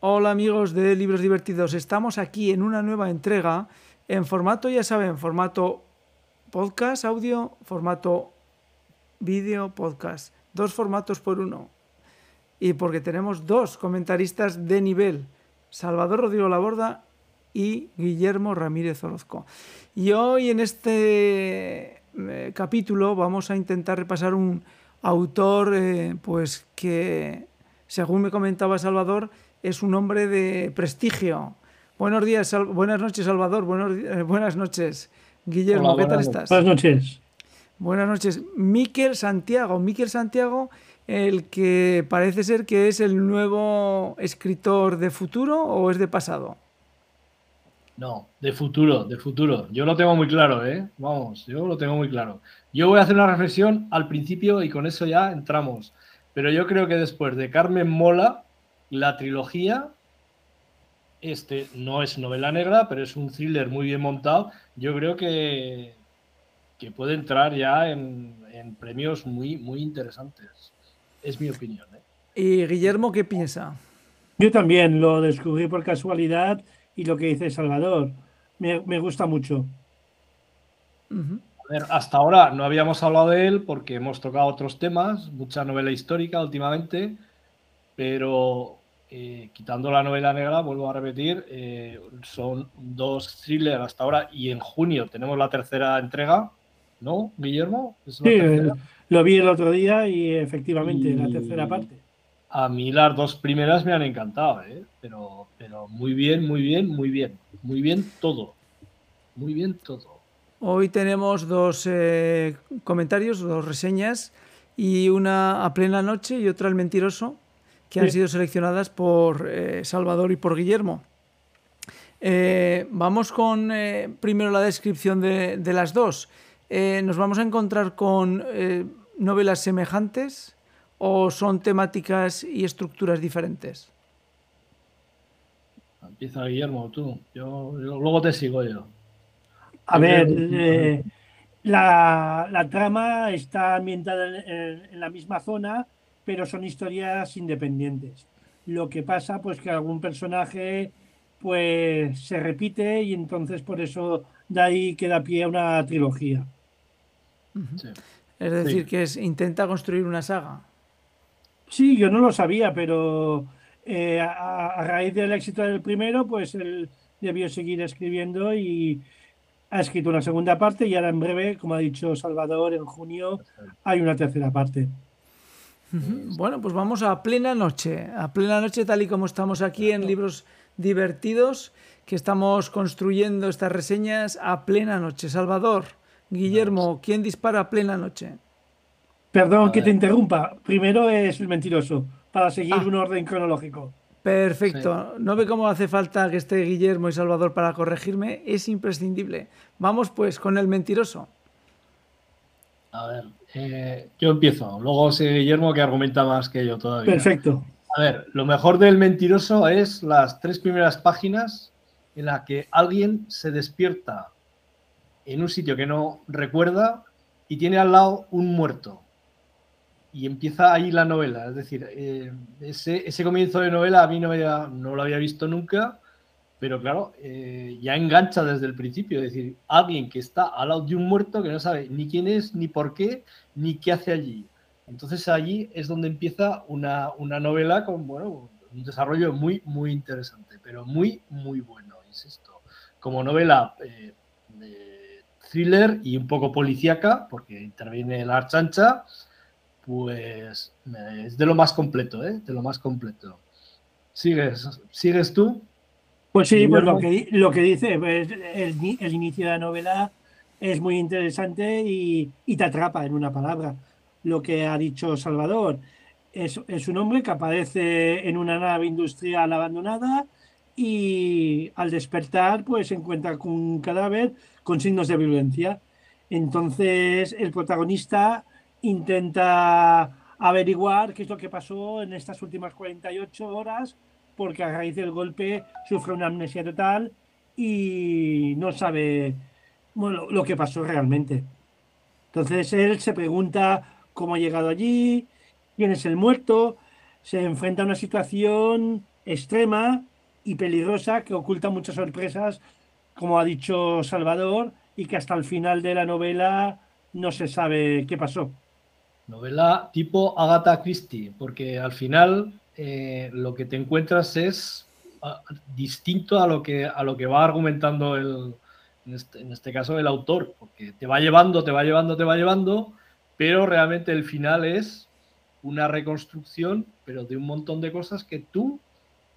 Hola amigos de Libros Divertidos, estamos aquí en una nueva entrega en formato, ya saben, formato podcast, audio, formato vídeo, podcast. Dos formatos por uno. Y porque tenemos dos comentaristas de nivel, Salvador Rodrigo Laborda y Guillermo Ramírez Orozco. Y hoy en este eh, capítulo vamos a intentar repasar un autor eh, pues que, según me comentaba Salvador, es un hombre de prestigio. Buenos días, buenas noches, Salvador. Eh, buenas noches, Guillermo. ¿Qué tal estás? Buenas noches. Buenas noches. Miquel Santiago. Miquel Santiago, el que parece ser que es el nuevo escritor de futuro o es de pasado. No, de futuro, de futuro. Yo lo tengo muy claro, ¿eh? Vamos, yo lo tengo muy claro. Yo voy a hacer una reflexión al principio y con eso ya entramos. Pero yo creo que después de Carmen Mola, la trilogía, este no es novela negra, pero es un thriller muy bien montado. Yo creo que, que puede entrar ya en, premios muy, muy interesantes. Es mi opinión. ¿eh? ¿Y Guillermo qué piensa? Yo también lo descubrí por casualidad y lo que dice Salvador. Me, gusta mucho. A ver, hasta ahora no habíamos hablado de él porque hemos tocado otros temas, mucha novela histórica últimamente, pero eh, quitando la novela negra, vuelvo a repetir, eh, son dos thrillers hasta ahora y en junio tenemos la tercera entrega, ¿no, Guillermo? sí, lo vi el otro día y efectivamente la tercera parte. A mí las dos primeras me han encantado, ¿eh? pero, pero muy bien, muy bien, muy bien, muy bien todo, muy bien todo. Hoy tenemos dos comentarios, dos reseñas y una a plena noche y otra al mentiroso que han sido seleccionadas por eh, Salvador y por Guillermo. Eh, vamos con eh, primero la descripción de, las dos. ¿Nos vamos a encontrar con novelas semejantes o son temáticas y estructuras diferentes? Empieza Guillermo, tú. Yo, luego te sigo yo. A ver, la, trama está ambientada en la misma zona, pero son historias independientes. Lo que pasa, pues que algún personaje pues se repite y entonces por eso de ahí queda pie a una trilogía. Es decir, que es, intenta construir una saga. Sí, yo no lo sabía, pero eh, a, raíz del éxito del primero, pues él debió seguir escribiendo y ha escrito una segunda parte y ahora en breve, como ha dicho Salvador, en junio hay una tercera parte. Bueno, pues vamos a plena noche, a plena noche tal y como estamos aquí en Libros Divertidos, que estamos construyendo estas reseñas a plena noche. Salvador, Guillermo, ¿quién dispara a plena noche? Perdón que te interrumpa, primero es el mentiroso, para seguir ah. un orden cronológico. Perfecto. No ve cómo hace falta que esté Guillermo y Salvador para corregirme. Es imprescindible. Vamos pues con el mentiroso. A ver, eh, yo empiezo. Luego sé Guillermo que argumenta más que yo todavía. Perfecto. A ver, lo mejor del mentiroso es las tres primeras páginas en las que alguien se despierta en un sitio que no recuerda y tiene al lado un muerto. Y empieza ahí la novela. Es decir, eh, ese, comienzo de novela a mí no, no lo había visto nunca pero claro, eh, ya engancha desde el principio, es decir, alguien que está al lado de un muerto que no sabe ni quién es, ni por qué, ni qué hace allí. Entonces allí es donde empieza una, novela con, bueno, un desarrollo muy, muy interesante, pero muy, muy bueno, insisto. Como novela eh, de thriller y un poco policíaca, porque interviene la archancha, pues es de lo más completo, ¿eh? De lo más completo. ¿Sigues, ¿sigues tú? Pues sí, pues lo que, lo que dice, pues, el, inicio de la novela es muy interesante y, te atrapa en una palabra. Lo que ha dicho Salvador es, un hombre que aparece en una nave industrial abandonada y al despertar pues se encuentra con un cadáver con signos de violencia. Entonces el protagonista intenta averiguar qué es lo que pasó en estas últimas 48 horas porque a raíz del golpe sufre una amnesia total y no sabe bueno, lo que pasó realmente. Entonces él se pregunta cómo ha llegado allí, quién es el muerto, se enfrenta a una situación extrema y peligrosa que oculta muchas sorpresas, como ha dicho Salvador, y que hasta el final de la novela no se sabe qué pasó. Novela tipo Agatha Christie, porque al final eh, lo que te encuentras es ah, distinto a lo que, a lo que va argumentando el, en este, en este, caso el autor, porque te va llevando, te va llevando, te va llevando, pero realmente el final es una reconstrucción, pero de un montón de cosas que tú,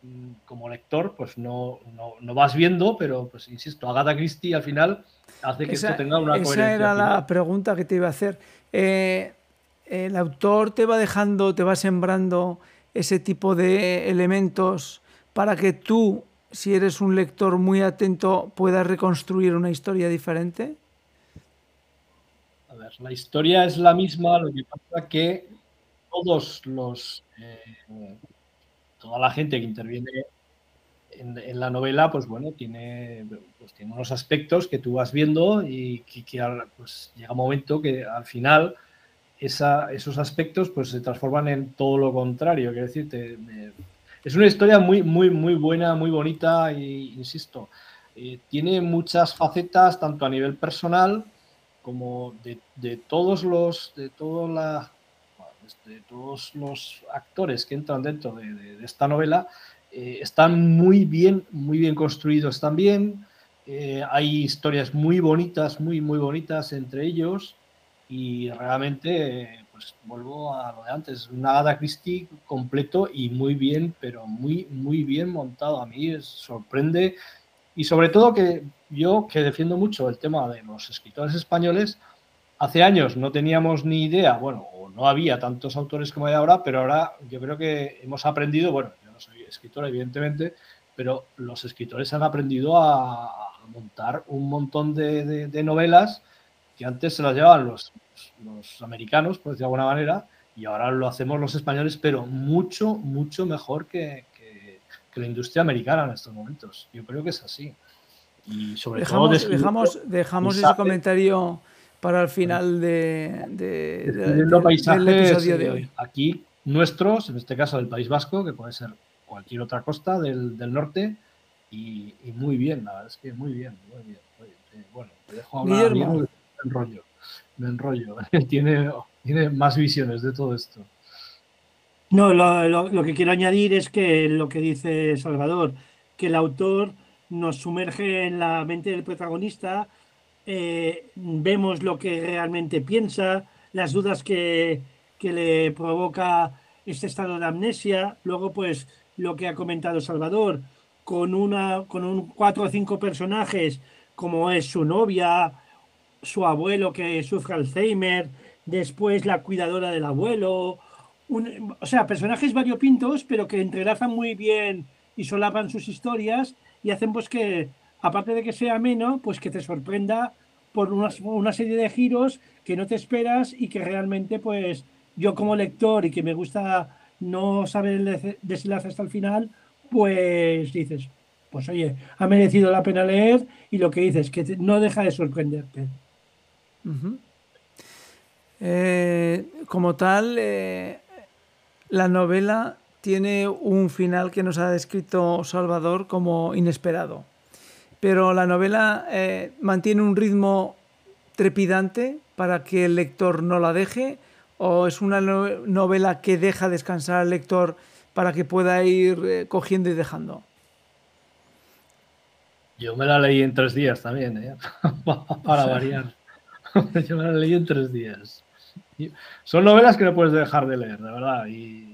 mm, como lector, pues no, no, vas viendo, pero pues insisto, Agatha Christie al final hace que esto tenga una coherencia. Esa era la pregunta que te iba a hacer. Eh, el autor te va dejando, te va sembrando ese tipo de elementos para que tú, si eres un lector muy atento, puedas reconstruir una historia diferente? A ver, la historia es la misma, lo que pasa que todos los eh, toda la gente que interviene en, la novela, pues bueno, tiene, pues tiene unos aspectos que tú vas viendo y que, pues llega un momento que al final esos aspectos pues se transforman en todo lo contrario. Quiero decirte, es una historia muy, muy, muy buena, muy bonita e insisto, eh, tiene muchas facetas tanto a nivel personal como de, todos los de toda de todos los actores que entran dentro de, esta novela eh, están muy bien muy bien construidos también eh, hay historias muy bonitas muy muy bonitas entre ellos y realmente, pues vuelvo a lo de antes, una Agatha Christie completo y muy bien, pero muy, muy bien montado. A mí sorprende y sobre todo que yo que defiendo mucho el tema de los escritores españoles, hace años no teníamos ni idea, bueno, o no había tantos autores como hay ahora, pero ahora yo creo que hemos aprendido, bueno, yo no soy escritor evidentemente, pero los escritores han aprendido a, montar un montón de, de novelas que antes se las llevaban los, los americanos, por decirlo de alguna manera, y ahora lo hacemos los españoles, pero mucho, mucho mejor que, la industria americana en estos momentos. Yo creo que es así. Y sobre dejamos, todo dejamos, dejamos ese comentario para el final de, de, paisajes, del episodio de hoy. Aquí nuestros, en este caso del País Vasco, que puede ser cualquier otra costa del, norte, y, muy bien, la verdad es que muy bien, muy bien. Bueno, te dejo hablar bien el rollo me enrollo. tiene, tiene más visiones de todo esto. No, lo, que quiero añadir es que lo que dice Salvador, que el autor nos sumerge en la mente del protagonista, eh, vemos lo que realmente piensa, las dudas que, que, le provoca este estado de amnesia, luego pues lo que ha comentado Salvador, con una con un cuatro o cinco personajes como es su novia, su abuelo que sufre Alzheimer, después la cuidadora del abuelo, o sea, personajes variopintos, pero que entrelazan muy bien y solapan sus historias y hacen pues que, aparte de que sea ameno, pues que te sorprenda por una, una, serie de giros que no te esperas y que realmente pues yo como lector y que me gusta no saber el desenlace hasta el final, pues dices, pues oye, ha merecido la pena leer y lo que dices, que no deja de sorprenderte. Eh, como tal, eh, la novela tiene un final que nos ha descrito Salvador como inesperado. Pero la novela eh, mantiene un ritmo trepidante para que el lector no la deje o es una novela que deja descansar al lector para que pueda ir cogiendo y dejando. Yo me la leí en tres días también, para variar. Yo me la leí en tres días. Son novelas que no puedes dejar de leer, de verdad. Y,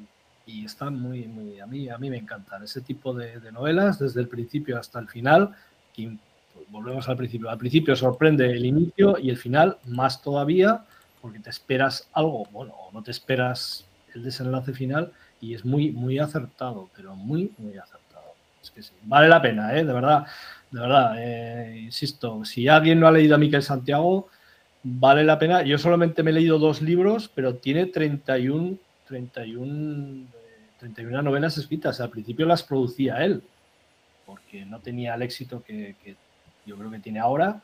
están muy, muy. A mí, a mí me encantan ese tipo de, novelas, desde el principio hasta el final. Y pues, volvemos al principio. Al principio sorprende el inicio y el final más todavía, porque te esperas algo, bueno, no te esperas el desenlace final y es muy, muy acertado, pero muy, muy acertado. Es que sí, vale la pena, ¿eh? de verdad, de verdad. Eh, insisto, si alguien no ha leído a Miquel Santiago, vale la pena. Yo solamente me he leído dos libros, pero tiene 31, 31, 31 novelas escritas. Al principio las producía él, porque no tenía el éxito que, yo creo que tiene ahora.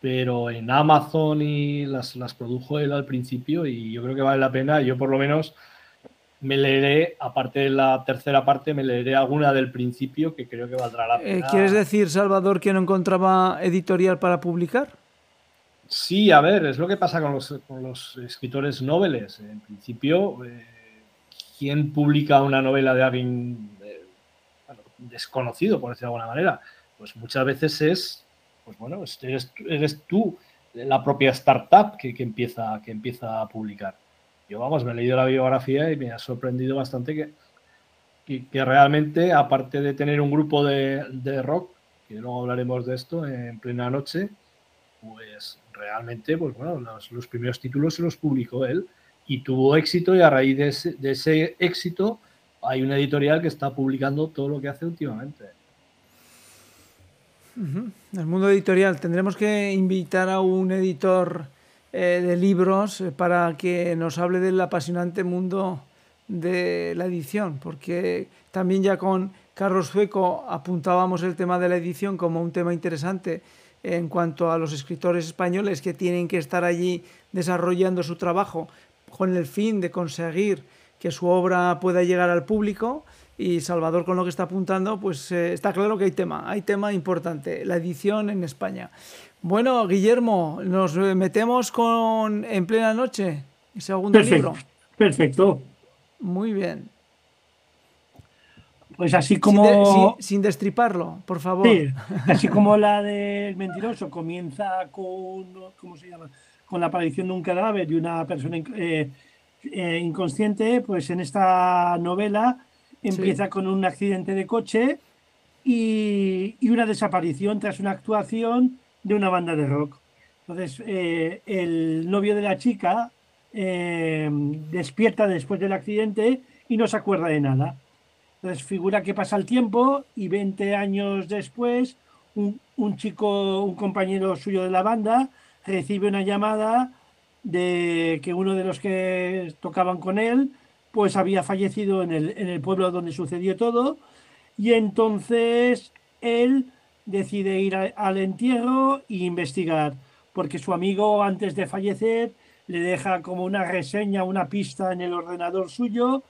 Pero en Amazon y las, las produjo él al principio y yo creo que vale la pena. Yo por lo menos me leeré, aparte de la tercera parte, me leeré alguna del principio que creo que valdrá la pena. ¿Quieres decir, Salvador, que no encontraba editorial para publicar? Sí, a ver, es lo que pasa con los, escritores noveles. En principio, eh, ¿quién publica una novela de alguien eh, desconocido, por decirlo de alguna manera? Pues muchas veces es, pues bueno, eres, tú, la propia startup que, empieza, que empieza a publicar. Yo, vamos, me he leído la biografía y me ha sorprendido bastante que, que, realmente, aparte de tener un grupo de, de rock, que luego hablaremos de esto en plena noche, pues realmente, pues bueno, los, primeros títulos se los publicó él y tuvo éxito y a raíz de ese, éxito hay una editorial que está publicando todo lo que hace últimamente. El mundo editorial, tendremos que invitar a un editor eh, de libros eh, para que nos hable del apasionante mundo de la edición, porque también ya con Carlos Sueco apuntábamos el tema de la edición como un tema interesante en cuanto a los escritores españoles que tienen que estar allí desarrollando su trabajo con el fin de conseguir que su obra pueda llegar al público y Salvador con lo que está apuntando, pues eh, está claro que hay tema, hay tema importante, la edición en España. Bueno, Guillermo, nos metemos con En plena noche, el segundo libro. Perfecto. Muy bien. Pues así como. Sin, destriparlo, por favor. así como la del mentiroso comienza con. ¿Cómo se llama? Con la aparición de un cadáver de una persona eh, eh, inconsciente, pues en esta novela empieza con un accidente de coche y, una desaparición tras una actuación de una banda de rock. Entonces, eh, el novio de la chica despierta después del accidente y no se acuerda de nada entonces figura que pasa el tiempo y 20 años después un, chico, un compañero suyo de la banda, recibe una llamada de que uno de los que tocaban con él pues había fallecido en el, en el pueblo donde sucedió todo. Y entonces él decide ir al entierro e investigar porque su amigo antes de fallecer le deja como una reseña, una pista en el ordenador suyo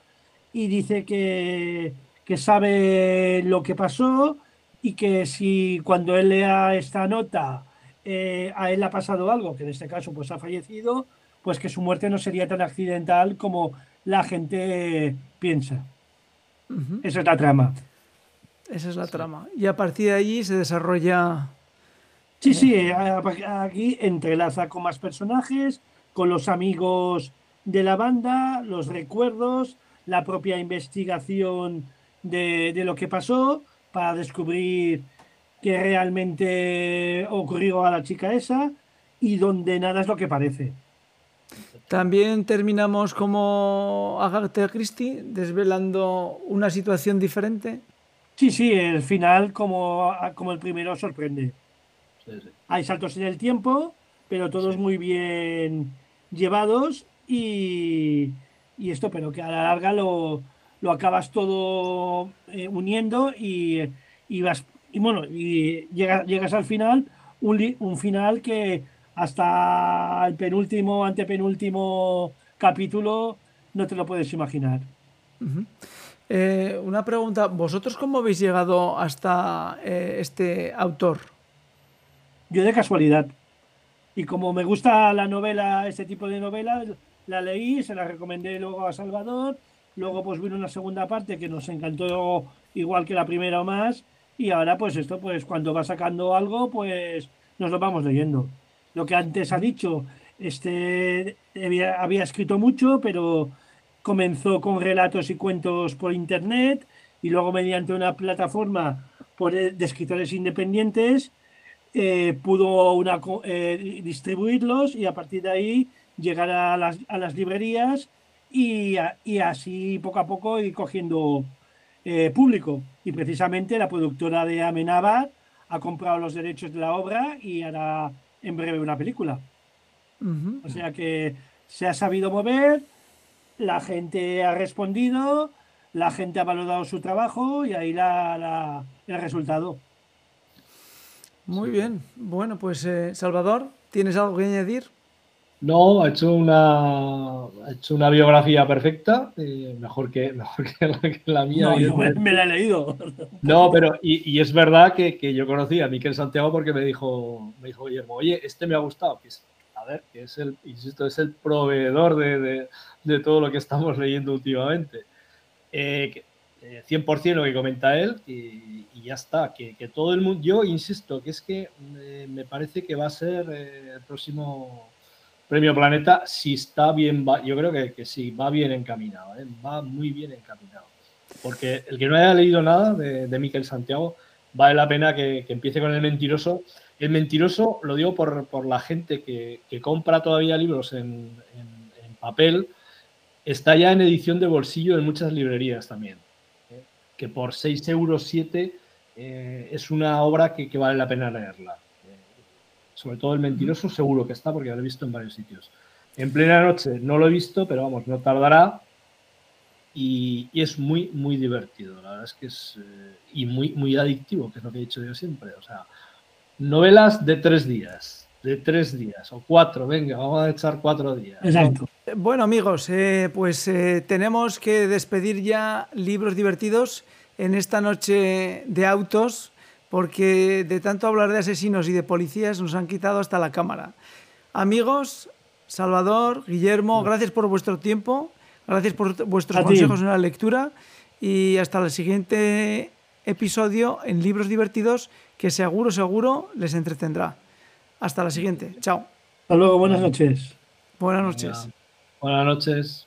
y dice que, sabe lo que pasó y que si cuando él lea esta nota eh, a él ha pasado algo, que en este caso pues ha fallecido, pues que su muerte no sería tan accidental como la gente piensa. Esa es la trama. Esa es la trama. Y a partir de allí se desarrolla... Sí, sí, eh, aquí entrelaza con más personajes, con los amigos de la banda, los recuerdos, la propia investigación de, lo que pasó para descubrir qué realmente ocurrió a la chica esa y donde nada es lo que parece. También terminamos como Agatha Christie, desvelando una situación diferente. Sí, sí, el final, como, como el primero, sorprende. Hay saltos en el tiempo, pero todos muy bien llevados y, y esto, pero que a la larga lo, lo acabas todo eh, uniendo y, y, vas y bueno y llegas, llegas al final un, un, final que hasta el penúltimo antepenúltimo capítulo no te lo puedes imaginar. Eh, una pregunta vosotros cómo habéis llegado hasta eh, este autor yo de casualidad. Y como me gusta la novela este tipo de novela la leí, se la recomendé luego a Salvador, luego pues vino una segunda parte que nos encantó igual que la primera o más, y ahora pues esto, pues cuando va sacando algo, pues nos lo vamos leyendo. Lo que antes ha dicho, este había, escrito mucho, pero comenzó con relatos y cuentos por internet y luego mediante una plataforma por, de escritores independientes eh, pudo una, eh, distribuirlos y a partir de ahí llegar a las, a las librerías y, y, así poco a poco ir cogiendo eh, público. Y precisamente la productora de Amenábar ha comprado los derechos de la obra y hará en breve una película. O sea que se ha sabido mover, la gente ha respondido, la gente ha valorado su trabajo y ahí la, la el resultado. Muy bien. Bueno, pues eh, Salvador, ¿tienes algo que añadir? No, ha hecho una, ha hecho una biografía perfecta, eh, mejor, que, mejor que, la, mía. No, me, la he leído. No, pero y, es verdad que, yo conocí a Miquel Santiago porque me dijo, me dijo Guillermo, oye, este me ha gustado. Pues, a ver, que es el, insisto, es el proveedor de, de, todo lo que estamos leyendo últimamente. Eh, 100% eh, lo que comenta él y, ya está. Que, que, todo el mundo, yo insisto, que es que eh, me parece que va a ser eh, el próximo Premio Planeta si está bien, va, yo creo que, que, sí, va bien encaminado, va muy bien encaminado. Porque el que no haya leído nada de, de Miquel Santiago, vale la pena que, empiece con el mentiroso. El mentiroso, lo digo por, por la gente que, compra todavía libros en, en papel, está ya en edición de bolsillo en muchas librerías también que por 6 euros 7 eh, es una obra que, vale la pena leerla. Sobre todo El Mentiroso seguro que está porque lo he visto en varios sitios. En plena noche no lo he visto, pero vamos, no tardará. Y, es muy, muy divertido. La verdad es que es. Eh, y muy, muy adictivo, que es lo que he dicho yo siempre. O sea, novelas de tres días de tres días o cuatro, venga, vamos a echar cuatro días. Exacto. Bueno amigos, eh, pues eh, tenemos que despedir ya libros divertidos en esta noche de autos, porque de tanto hablar de asesinos y de policías nos han quitado hasta la cámara. Amigos, Salvador, Guillermo, gracias por vuestro tiempo, gracias por vuestros consejos en la lectura y hasta el siguiente episodio en Libros Divertidos que seguro, seguro les entretendrá. Hasta la siguiente. Chao. Hasta luego, buenas noches. Buenas noches. Buenas noches.